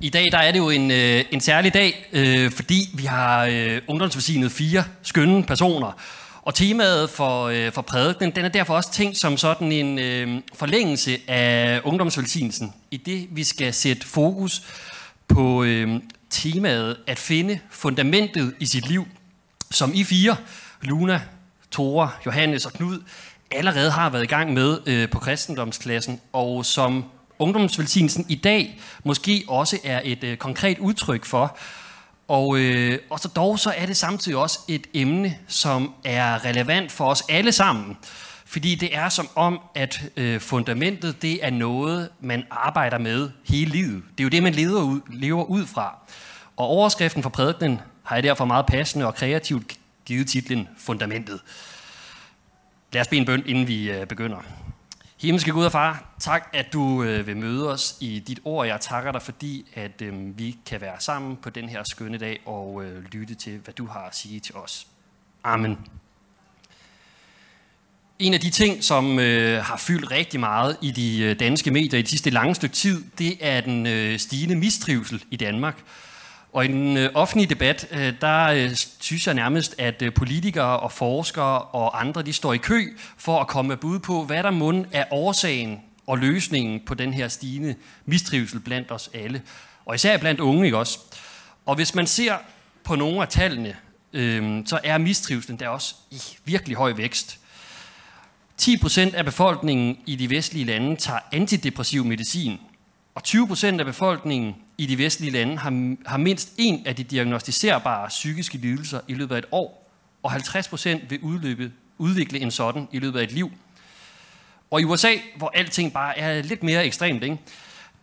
I dag der er det jo en, øh, en særlig dag, øh, fordi vi har øh, ungdomsvaccinet fire skønne personer. Og temaet for, øh, for prædiken, den er derfor også tænkt som sådan en øh, forlængelse af ungdomsvelsignelsen, i det vi skal sætte fokus på øh, temaet at finde fundamentet i sit liv, som I fire, Luna, Tore, Johannes og Knud, allerede har været i gang med øh, på kristendomsklassen, og som ungdomsvelsignelsen i dag måske også er et øh, konkret udtryk for. Og, øh, og så dog så er det samtidig også et emne, som er relevant for os alle sammen. Fordi det er som om, at øh, fundamentet det er noget, man arbejder med hele livet. Det er jo det, man lever ud, lever ud fra. Og overskriften for prædikenen har jeg derfor meget passende og kreativt givet titlen Fundamentet. Lad os bede en bøn, inden vi øh, begynder. Himmelske Gud og Far, tak, at du øh, vil møde os i dit ord. Jeg takker dig, fordi at øh, vi kan være sammen på den her skønne dag og øh, lytte til, hvad du har at sige til os. Amen. En af de ting, som øh, har fyldt rigtig meget i de øh, danske medier i de sidste lange stykke tid, det er den øh, stigende mistrivsel i Danmark. Og i den øh, offentlige debat, øh, der øh, synes jeg nærmest, at øh, politikere og forskere og andre, de står i kø for at komme med bud på, hvad der mund er årsagen og løsningen på den her stigende mistrivsel blandt os alle. Og især blandt unge, ikke også? Og hvis man ser på nogle af tallene, øh, så er mistrivselen der også i virkelig høj vækst. 10% af befolkningen i de vestlige lande tager antidepressiv medicin, og 20% af befolkningen i de vestlige lande har, har mindst en af de diagnostiserbare psykiske lidelser i løbet af et år, og 50% vil udløbe, udvikle en sådan i løbet af et liv. Og i USA, hvor alting bare er lidt mere ekstremt, ikke?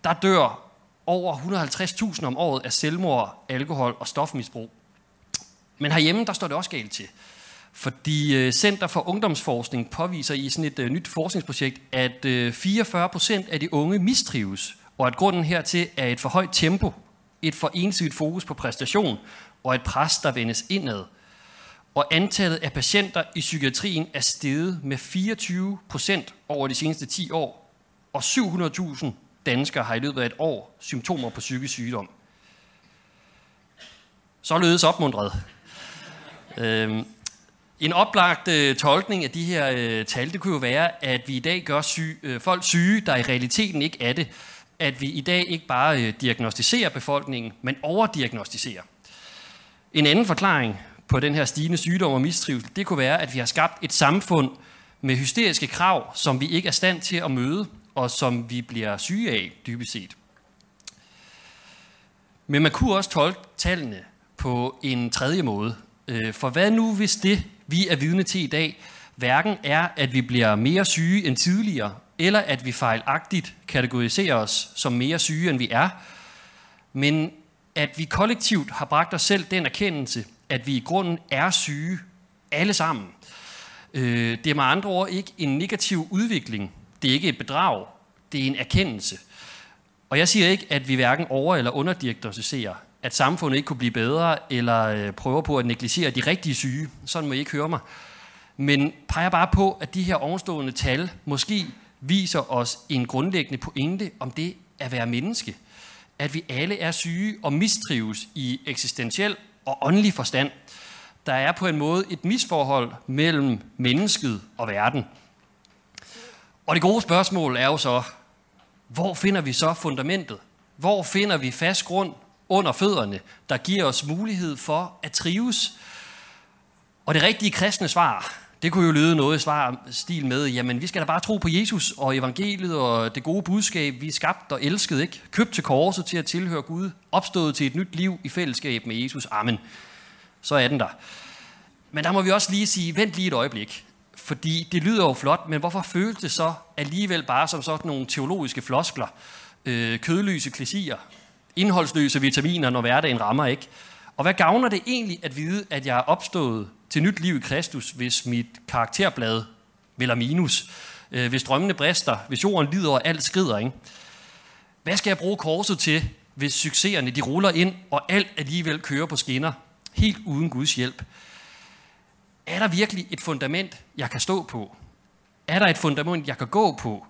der dør over 150.000 om året af selvmord, alkohol og stofmisbrug. Men herhjemme, der står det også galt til. Fordi øh, Center for Ungdomsforskning påviser i sådan et øh, nyt forskningsprojekt, at øh, 44 procent af de unge mistrives, og at grunden hertil er et for højt tempo, et for ensidigt fokus på præstation og et pres, der vendes indad. Og antallet af patienter i psykiatrien er steget med 24 procent over de seneste 10 år, og 700.000 danskere har i løbet af et år symptomer på psykisk sygdom. Således opmundret. Øhm, en oplagt øh, tolkning af de her øh, tal, det kunne jo være, at vi i dag gør syge, øh, folk syge, der i realiteten ikke er det. At vi i dag ikke bare øh, diagnostiserer befolkningen, men overdiagnostiserer. En anden forklaring på den her stigende sygdom og mistrivsel, det kunne være, at vi har skabt et samfund med hysteriske krav, som vi ikke er stand til at møde, og som vi bliver syge af, dybest set. Men man kunne også tolke tallene på en tredje måde. Øh, for hvad nu, hvis det, vi er vidne til i dag, hverken er, at vi bliver mere syge end tidligere, eller at vi fejlagtigt kategoriserer os som mere syge, end vi er, men at vi kollektivt har bragt os selv den erkendelse, at vi i grunden er syge, alle sammen. Øh, det er med andre ord ikke en negativ udvikling. Det er ikke et bedrag. Det er en erkendelse. Og jeg siger ikke, at vi hverken over- eller underdiagnostiserer, at samfundet ikke kunne blive bedre, eller øh, prøver på at negligere de rigtige syge. Sådan må I ikke høre mig. Men peger bare på, at de her ovenstående tal måske viser os en grundlæggende pointe om det at være menneske. At vi alle er syge og mistrives i eksistentiel og åndelig forstand. Der er på en måde et misforhold mellem mennesket og verden. Og det gode spørgsmål er jo så, hvor finder vi så fundamentet? Hvor finder vi fast grund under fødderne, der giver os mulighed for at trives? Og det rigtige kristne svar, det kunne jo lyde noget i svar stil med, jamen vi skal da bare tro på Jesus og evangeliet og det gode budskab, vi er skabt og elsket, ikke? Købt til korset til at tilhøre Gud, opstået til et nyt liv i fællesskab med Jesus. Amen. Så er den der. Men der må vi også lige sige, vent lige et øjeblik. Fordi det lyder jo flot, men hvorfor føles det så alligevel bare som sådan nogle teologiske floskler, øh, kødløse klesier, indholdsløse vitaminer, når hverdagen rammer, ikke? Og hvad gavner det egentlig at vide, at jeg er opstået til nyt liv i Kristus, hvis mit karakterblad vil minus, øh, hvis drømmene brister, hvis jorden lider og alt skrider, ikke? Hvad skal jeg bruge korset til, hvis succeserne de ruller ind, og alt alligevel kører på skinner, helt uden Guds hjælp? Er der virkelig et fundament, jeg kan stå på? Er der et fundament, jeg kan gå på,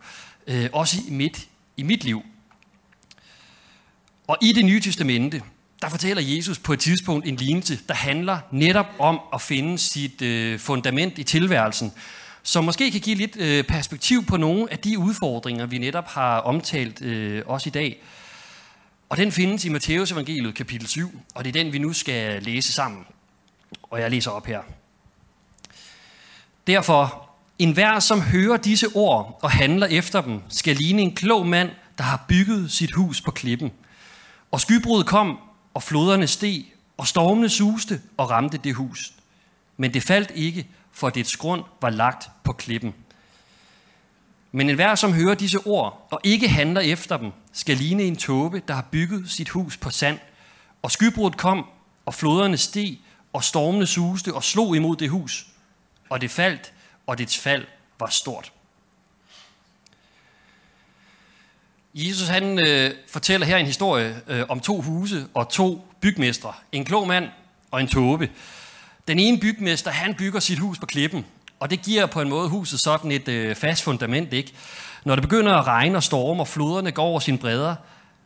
øh, også i mit, i mit liv? Og i det nye testamente, der fortæller Jesus på et tidspunkt en lignelse, der handler netop om at finde sit øh, fundament i tilværelsen, som måske kan give lidt øh, perspektiv på nogle af de udfordringer, vi netop har omtalt øh, også i dag. Og den findes i Matteus evangeliet kapitel 7, og det er den, vi nu skal læse sammen. Og jeg læser op her. Derfor, en hver, som hører disse ord og handler efter dem, skal ligne en klog mand, der har bygget sit hus på klippen. Og skybruddet kom, og floderne steg, og stormene suste og ramte det hus. Men det faldt ikke, for dets grund var lagt på klippen. Men enhver, som hører disse ord og ikke handler efter dem, skal ligne en tåbe, der har bygget sit hus på sand. Og skybruddet kom, og floderne steg, og stormene suste og slog imod det hus. Og det faldt, og dets fald var stort. Jesus han øh, fortæller her en historie øh, om to huse og to bygmestre. En klog mand og en tåbe. Den ene bygmester, han bygger sit hus på klippen, og det giver på en måde huset sådan et øh, fast fundament, ikke? Når det begynder at regne og storme, og floderne går over sine bredder,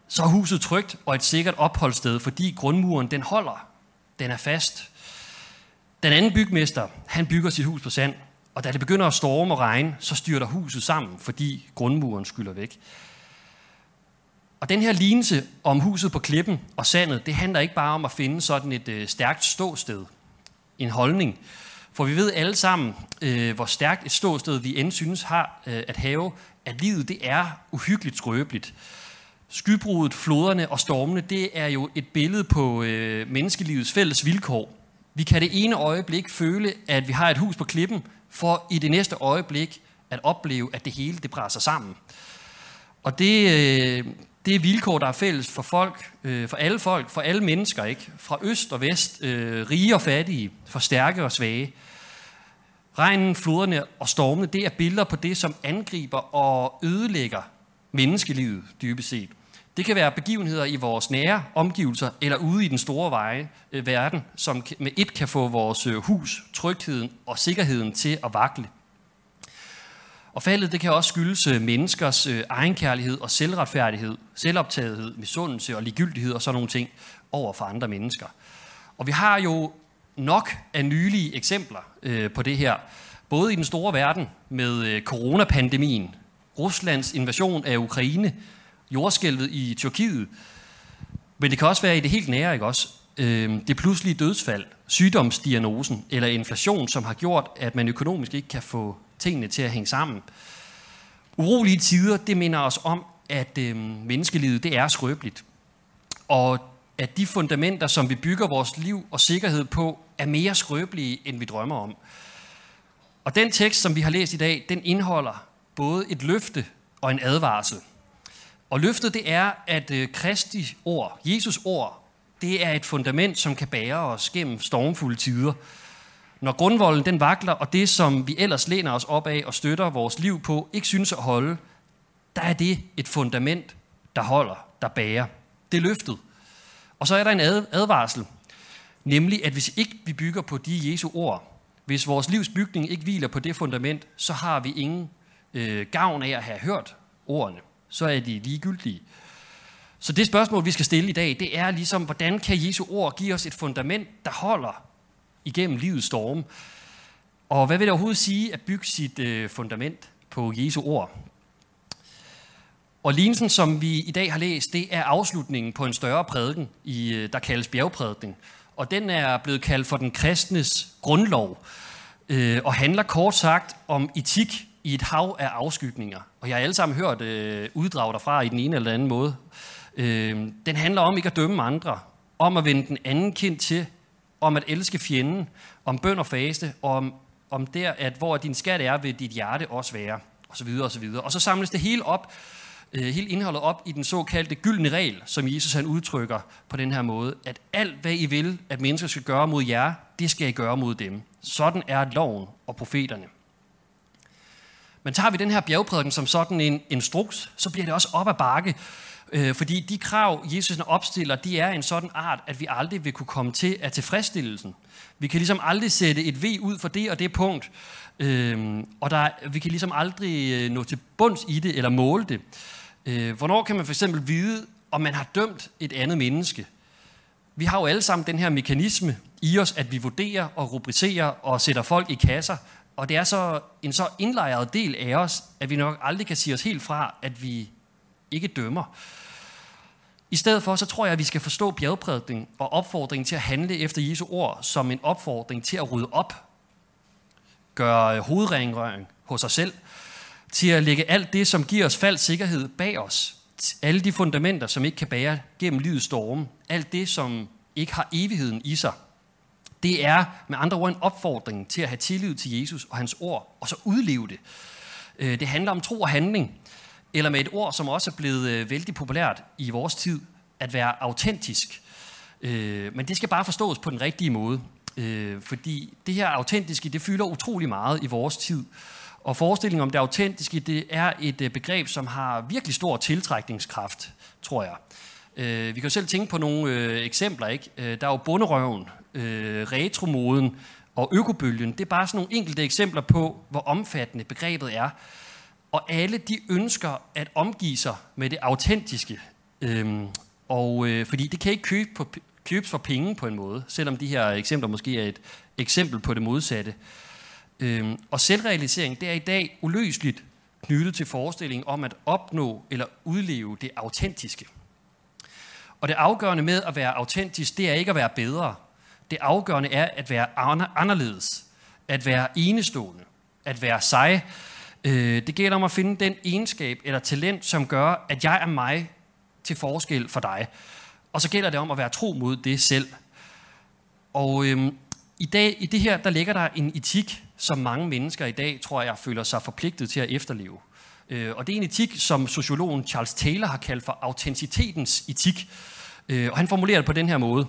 så er huset trygt og et sikkert opholdssted, fordi grundmuren den holder. Den er fast. Den anden bygmester, han bygger sit hus på sand, og da det begynder at storme og regne, så styrter huset sammen, fordi grundmuren skylder væk. Og den her lignelse om huset på klippen og sandet, det handler ikke bare om at finde sådan et øh, stærkt ståsted, en holdning. For vi ved alle sammen, øh, hvor stærkt et ståsted vi end synes har øh, at have, at livet det er uhyggeligt skrøbeligt. Skybruddet, floderne og stormene, det er jo et billede på øh, menneskelivets fælles vilkår. Vi kan det ene øjeblik føle, at vi har et hus på klippen, for i det næste øjeblik at opleve, at det hele det brænder sammen. Og det, øh, det er vilkår, der er fælles for folk, øh, for alle folk, for alle mennesker, ikke? Fra øst og vest, øh, rige og fattige, for stærke og svage. Regnen, floderne og stormene, det er billeder på det, som angriber og ødelægger menneskelivet dybest set. Det kan være begivenheder i vores nære omgivelser eller ude i den store veje, øh, verden, som med et kan få vores øh, hus, trygheden og sikkerheden til at vakle. Og faldet det kan også skyldes øh, menneskers øh, egenkærlighed og selvretfærdighed, selvoptagethed, misundelse og ligegyldighed og sådan nogle ting over for andre mennesker. Og vi har jo nok af nylige eksempler øh, på det her, både i den store verden med øh, coronapandemien, Ruslands invasion af Ukraine, jordskælvet i Tyrkiet, men det kan også være i det helt nære, ikke også? Øh, det pludselige dødsfald, sygdomsdiagnosen eller inflation, som har gjort, at man økonomisk ikke kan få tingene til at hænge sammen. Urolige tider, det minder os om, at øh, menneskelivet det er skrøbeligt. Og at de fundamenter, som vi bygger vores liv og sikkerhed på, er mere skrøbelige, end vi drømmer om. Og den tekst, som vi har læst i dag, den indeholder både et løfte og en advarsel. Og løftet det er, at øh, Kristi ord, Jesus ord, det er et fundament, som kan bære os gennem stormfulde tider. Når grundvolden den vakler, og det, som vi ellers læner os op af og støtter vores liv på, ikke synes at holde, der er det et fundament, der holder, der bærer. Det er løftet. Og så er der en advarsel, nemlig at hvis ikke vi bygger på de Jesu ord, hvis vores livs bygning ikke hviler på det fundament, så har vi ingen øh, gavn af at have hørt ordene. Så er de ligegyldige. Så det spørgsmål, vi skal stille i dag, det er ligesom, hvordan kan Jesu ord give os et fundament, der holder igennem livets storm. Og hvad vil det overhovedet sige at bygge sit øh, fundament på Jesu ord? Og lignelsen, som vi i dag har læst, det er afslutningen på en større prædiken, i, øh, der kaldes bjergprædiken. Og den er blevet kaldt for den kristnes grundlov, øh, og handler kort sagt om etik i et hav af afskygninger. Og jeg har alle sammen hørt øh, uddrag derfra i den ene eller anden måde. Øh, den handler om ikke at dømme andre, om at vende den anden kind til, om at elske fjenden, om bøn og faste, og om, om der, at hvor din skat er, vil dit hjerte også være, og så videre, og så videre. Og så samles det hele op, øh, hele indholdet op i den såkaldte gyldne regel, som Jesus han udtrykker på den her måde, at alt hvad I vil, at mennesker skal gøre mod jer, det skal I gøre mod dem. Sådan er loven og profeterne. Men tager vi den her bjergprædiken som sådan en instruks, så bliver det også op ad bakke, Øh, fordi de krav, Jesus opstiller, de er en sådan art, at vi aldrig vil kunne komme til at tilfredsstillelsen. Vi kan ligesom aldrig sætte et V ud for det og det punkt. Øh, og der, vi kan ligesom aldrig øh, nå til bunds i det eller måle det. Øh, hvornår kan man for eksempel vide, om man har dømt et andet menneske. Vi har jo alle sammen den her mekanisme i os, at vi vurderer og rubricerer og sætter folk i kasser, og det er så en så indlejret del af os, at vi nok aldrig kan sige os helt fra, at vi ikke dømmer. I stedet for, så tror jeg, at vi skal forstå bjergprædikning og opfordringen til at handle efter Jesu ord som en opfordring til at rydde op, gøre hovedrengøring hos os selv, til at lægge alt det, som giver os falsk sikkerhed bag os, alle de fundamenter, som ikke kan bære gennem livets storme, alt det, som ikke har evigheden i sig, det er med andre ord en opfordring til at have tillid til Jesus og hans ord, og så udleve det. Øh, det handler om tro og handling, eller med et ord, som også er blevet øh, vældig populært i vores tid, at være autentisk. Øh, men det skal bare forstås på den rigtige måde, øh, fordi det her autentiske, det fylder utrolig meget i vores tid. Og forestillingen om det autentiske, det er et øh, begreb, som har virkelig stor tiltrækningskraft, tror jeg. Øh, vi kan jo selv tænke på nogle eksempler. Ikke? der er jo bunderøven, øh, retromoden og økobølgen, det er bare sådan nogle enkelte eksempler på, hvor omfattende begrebet er. Og alle de ønsker at omgive sig med det autentiske. Øhm, og øh, fordi det kan ikke købe på, købes for penge på en måde, selvom de her eksempler måske er et eksempel på det modsatte. Øhm, og selvrealisering, det er i dag uløseligt knyttet til forestillingen om at opnå eller udleve det autentiske. Og det afgørende med at være autentisk, det er ikke at være bedre, det afgørende er at være anderledes, at være enestående, at være sej. Øh, det gælder om at finde den egenskab eller talent, som gør, at jeg er mig til forskel for dig. Og så gælder det om at være tro mod det selv. Og øhm, i, dag, i det her, der ligger der en etik, som mange mennesker i dag, tror jeg, føler sig forpligtet til at efterleve. Øh, og det er en etik, som sociologen Charles Taylor har kaldt for autenticitetens etik. Øh, og han formulerer det på den her måde.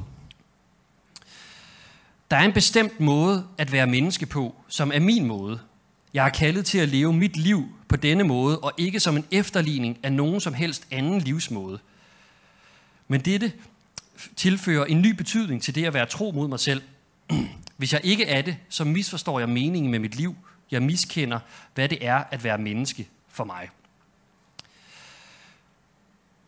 Der er en bestemt måde at være menneske på, som er min måde. Jeg er kaldet til at leve mit liv på denne måde, og ikke som en efterligning af nogen som helst anden livsmåde. Men dette tilfører en ny betydning til det at være tro mod mig selv. Hvis jeg ikke er det, så misforstår jeg meningen med mit liv. Jeg miskender, hvad det er at være menneske for mig.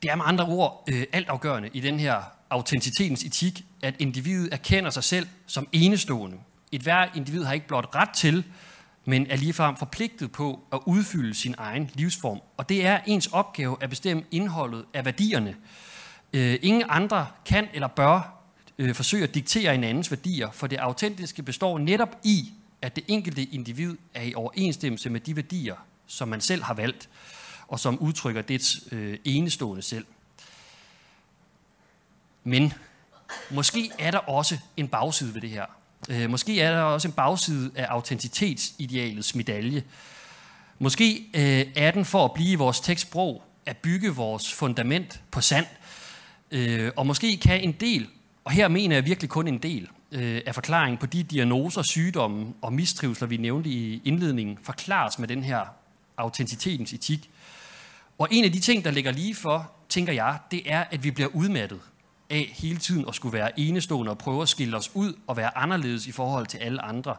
Det er med andre ord øh, altafgørende i den her autentitetens etik, at individet erkender sig selv som enestående. Et hver individ har ikke blot ret til, men er ligefrem forpligtet på at udfylde sin egen livsform. Og det er ens opgave at bestemme indholdet af værdierne. Øh, ingen andre kan eller bør øh, forsøge at diktere en andens værdier, for det autentiske består netop i, at det enkelte individ er i overensstemmelse med de værdier, som man selv har valgt, og som udtrykker dets øh, enestående selv. Men måske er der også en bagside ved det her. Øh, måske er der også en bagside af autentitetsidealets medalje. Måske øh, er den for at blive i vores tekstsprog at bygge vores fundament på sand. Øh, og måske kan en del, og her mener jeg virkelig kun en del, øh, af forklaringen på de diagnoser, sygdomme og mistrivsler, vi nævnte i indledningen, forklares med den her autentitetens etik. Og en af de ting, der ligger lige for, tænker jeg, det er, at vi bliver udmattet af hele tiden at skulle være enestående og prøve at skille os ud og være anderledes i forhold til alle andre.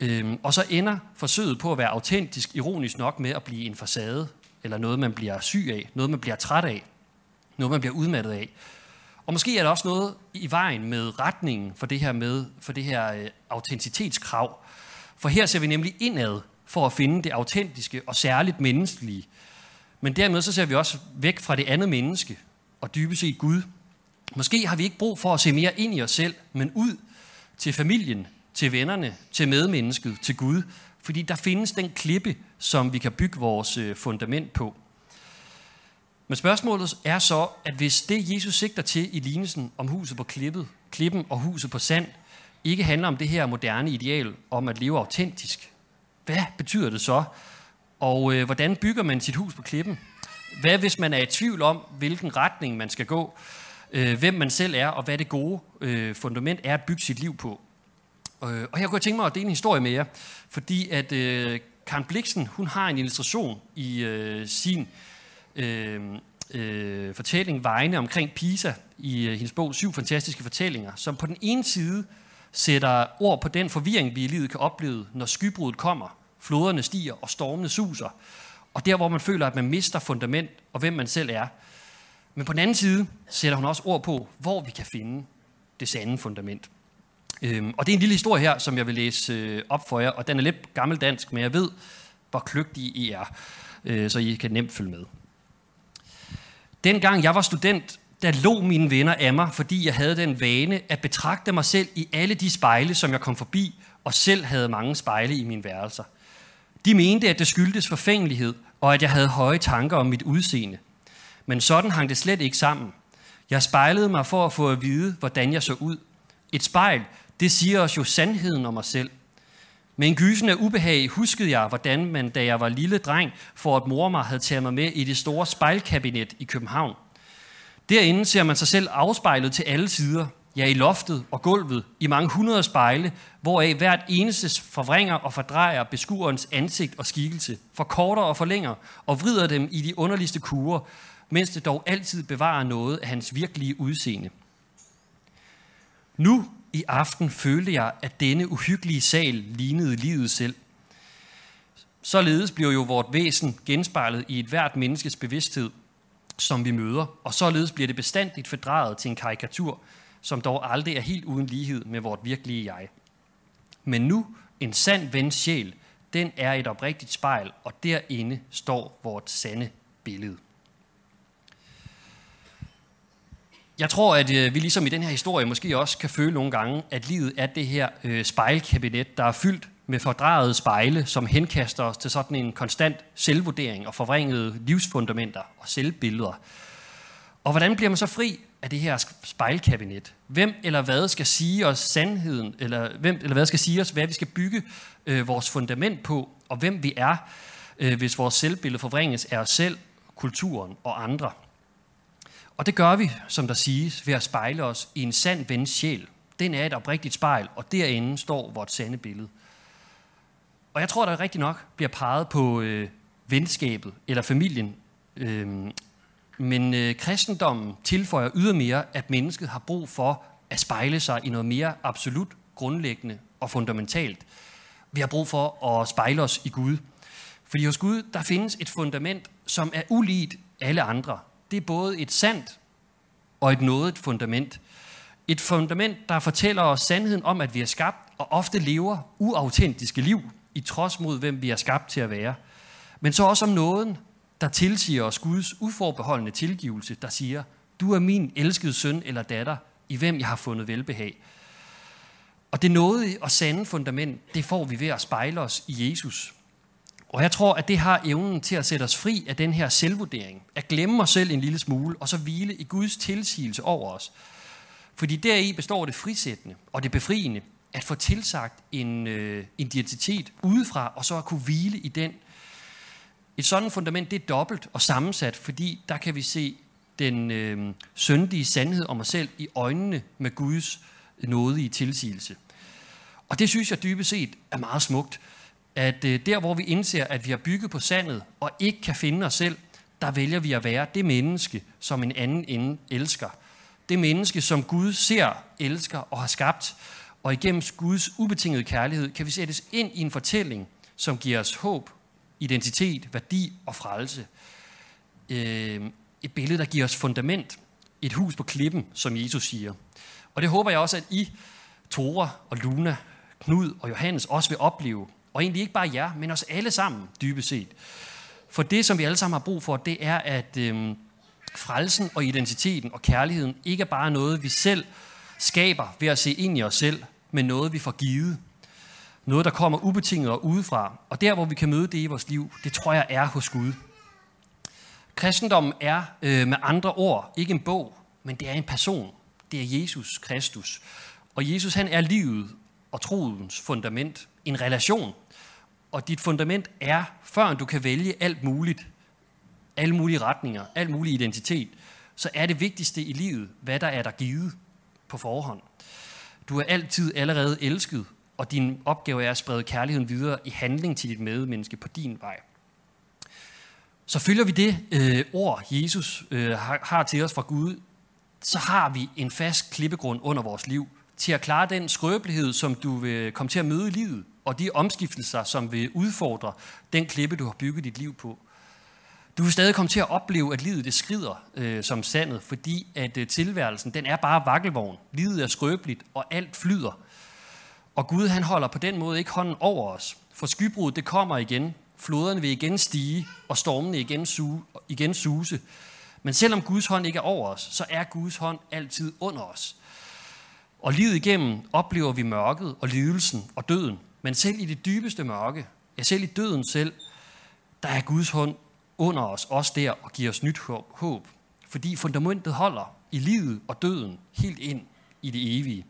Øhm, og så ender forsøget på at være autentisk, ironisk nok, med at blive en facade, eller noget, man bliver syg af, noget, man bliver træt af, noget, man bliver udmattet af. Og måske er der også noget i vejen med retningen for det her, med, for det her øh, autenticitetskrav. For her ser vi nemlig indad for at finde det autentiske og særligt menneskelige. Men dermed så ser vi også væk fra det andet menneske, og dybest set Gud, Måske har vi ikke brug for at se mere ind i os selv, men ud til familien, til vennerne, til medmennesket, til Gud. Fordi der findes den klippe, som vi kan bygge vores øh, fundament på. Men spørgsmålet er så, at hvis det, Jesus sigter til i lignelsen om huset på klippet, klippen og huset på sand, ikke handler om det her moderne ideal om at leve autentisk, hvad betyder det så? Og øh, hvordan bygger man sit hus på klippen? Hvad hvis man er i tvivl om, hvilken retning man skal gå? Øh, hvem man selv er, og hvad det gode øh, fundament er at bygge sit liv på. Øh, og jeg kunne tænke mig at dele en historie med jer, fordi at øh, Karen Bliksen, hun har en illustration i øh, sin øh, øh, fortælling Vejene omkring Pisa i øh, hendes bog Syv fantastiske fortællinger, som på den ene side sætter ord på den forvirring, vi i livet kan opleve, når skybruddet kommer, floderne stiger og stormene suser, og der, hvor man føler, at man mister fundament og hvem man selv er. Men på den anden side sætter hun også ord på, hvor vi kan finde det sande fundament. Øhm, og det er en lille historie her, som jeg vil læse øh, op for jer, og den er lidt gammeldansk, men jeg ved, hvor kløgtige I er, øh, så I kan nemt følge med. Dengang jeg var student, der lå mine venner af mig, fordi jeg havde den vane at betragte mig selv i alle de spejle, som jeg kom forbi, og selv havde mange spejle i mine værelser. De mente, at det skyldtes forfængelighed, og at jeg havde høje tanker om mit udseende. Men sådan hang det slet ikke sammen. Jeg spejlede mig for at få at vide, hvordan jeg så ud. Et spejl, det siger os jo sandheden om os selv. Med en gysen af ubehag huskede jeg, hvordan man, da jeg var lille dreng, for at mor mig havde taget mig med i det store spejlkabinet i København. Derinde ser man sig selv afspejlet til alle sider, ja i loftet og gulvet, i mange hundrede spejle, hvoraf hvert eneste forvrænger og fordrejer beskuerens ansigt og skikkelse, forkorter og forlænger og vrider dem i de underligste kurer, mens det dog altid bevarer noget af hans virkelige udseende. Nu i aften følte jeg, at denne uhyggelige sal lignede livet selv. Således bliver jo vort væsen genspejlet i et hvert menneskes bevidsthed, som vi møder, og således bliver det bestandigt fordrejet til en karikatur, som dog aldrig er helt uden lighed med vort virkelige jeg. Men nu, en sand vens sjæl, den er et oprigtigt spejl, og derinde står vort sande billede. Jeg tror, at øh, vi ligesom i den her historie måske også kan føle nogle gange, at livet er det her øh, spejlkabinet, der er fyldt med fordrejede spejle, som henkaster os til sådan en konstant selvvurdering og forvrængede livsfundamenter og selvbilleder. Og hvordan bliver man så fri af det her spejlkabinet? Hvem eller hvad skal sige os sandheden, eller hvem eller hvad skal sige os, hvad vi skal bygge øh, vores fundament på, og hvem vi er, øh, hvis vores selvbillede forvrænges af os selv, kulturen og andre? Og det gør vi, som der siges, ved at spejle os i en sand vens sjæl. Den er et oprigtigt spejl, og derinde står vores sande billede. Og jeg tror, der rigtig nok bliver peget på øh, venskabet eller familien. Øhm, men øh, kristendommen tilføjer ydermere, at mennesket har brug for at spejle sig i noget mere absolut, grundlæggende og fundamentalt. Vi har brug for at spejle os i Gud. Fordi hos Gud, der findes et fundament, som er ulidt alle andre det er både et sandt og et nådet fundament. Et fundament, der fortæller os sandheden om, at vi er skabt og ofte lever uautentiske liv, i trods mod, hvem vi er skabt til at være. Men så også om nåden, der tilsiger os Guds uforbeholdende tilgivelse, der siger, du er min elskede søn eller datter, i hvem jeg har fundet velbehag. Og det nåde og sande fundament, det får vi ved at spejle os i Jesus. Og jeg tror, at det har evnen til at sætte os fri af den her selvvurdering. At glemme os selv en lille smule, og så hvile i Guds tilsigelse over os. Fordi deri består det frisættende og det befriende, at få tilsagt en øh, identitet udefra, og så at kunne hvile i den. Et sådan fundament, det er dobbelt og sammensat, fordi der kan vi se den øh, syndige sandhed om os selv i øjnene med Guds nådige tilsigelse. Og det synes jeg dybest set er meget smukt at øh, der, hvor vi indser, at vi har bygget på sandet og ikke kan finde os selv, der vælger vi at være det menneske, som en anden ende elsker. Det menneske, som Gud ser, elsker og har skabt. Og igennem Guds ubetingede kærlighed kan vi sættes ind i en fortælling, som giver os håb, identitet, værdi og frelse. Øh, et billede, der giver os fundament. Et hus på klippen, som Jesus siger. Og det håber jeg også, at I, Tora og Luna, Knud og Johannes også vil opleve og egentlig ikke bare jer, men os alle sammen, dybest set. For det, som vi alle sammen har brug for, det er, at øh, frelsen og identiteten og kærligheden ikke er bare noget, vi selv skaber ved at se ind i os selv, men noget, vi får givet. Noget, der kommer ubetinget og udefra. Og der, hvor vi kan møde det i vores liv, det tror jeg er hos Gud. Kristendommen er øh, med andre ord ikke en bog, men det er en person. Det er Jesus Kristus. Og Jesus han er livet og troens fundament. En relation, og dit fundament er, før du kan vælge alt muligt, alle mulige retninger, al mulig identitet, så er det vigtigste i livet, hvad der er der givet på forhånd. Du er altid allerede elsket, og din opgave er at sprede kærligheden videre i handling til dit medmenneske på din vej. Så følger vi det øh, ord, Jesus øh, har, har til os fra Gud, så har vi en fast klippegrund under vores liv til at klare den skrøbelighed, som du vil komme til at møde i livet og de omskiftelser, som vil udfordre den klippe, du har bygget dit liv på. Du vil stadig komme til at opleve, at livet det skrider øh, som sandet, fordi at øh, tilværelsen den er bare vakkelvogn. Livet er skrøbeligt, og alt flyder. Og Gud han holder på den måde ikke hånden over os. For skybruddet det kommer igen, floderne vil igen stige, og stormene igen, suge, igen suse. Men selvom Guds hånd ikke er over os, så er Guds hånd altid under os. Og livet igennem oplever vi mørket og lidelsen og døden. Men selv i det dybeste mørke, ja selv i døden selv, der er Guds hånd under os, også der, og giver os nyt håb. Fordi fundamentet holder i livet og døden helt ind i det evige.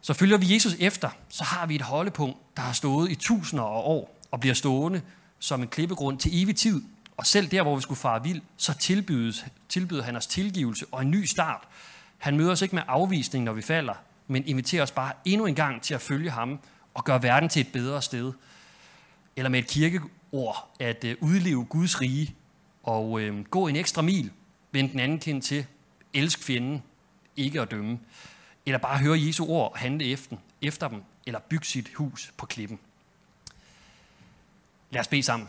Så følger vi Jesus efter, så har vi et holdepunkt, der har stået i tusinder af år, og bliver stående som en klippegrund til evig tid. Og selv der, hvor vi skulle fare vild, så tilbydes, tilbyder han os tilgivelse og en ny start. Han møder os ikke med afvisning, når vi falder, men inviterer os bare endnu en gang til at følge ham og gøre verden til et bedre sted. Eller med et kirkeord, at øh, udleve Guds rige og øh, gå en ekstra mil, vend den anden kind til, elsk fjenden, ikke at dømme. Eller bare høre Jesu ord og handle efter, efter dem, eller bygge sit hus på klippen. Lad os bede sammen.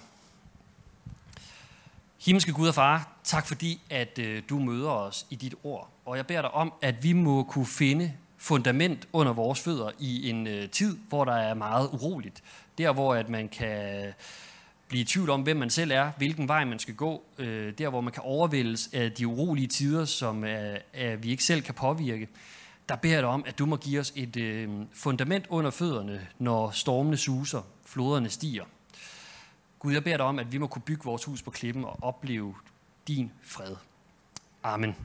Himmelske Gud og Far, tak fordi, at øh, du møder os i dit ord. Og jeg beder dig om, at vi må kunne finde fundament under vores fødder i en øh, tid, hvor der er meget uroligt. Der, hvor at man kan blive i tvivl om, hvem man selv er, hvilken vej man skal gå. Øh, der, hvor man kan overvældes af de urolige tider, som øh, vi ikke selv kan påvirke. Der beder jeg dig om, at du må give os et øh, fundament under fødderne, når stormene suser, floderne stiger. Gud, jeg beder dig om, at vi må kunne bygge vores hus på klippen og opleve din fred. Amen.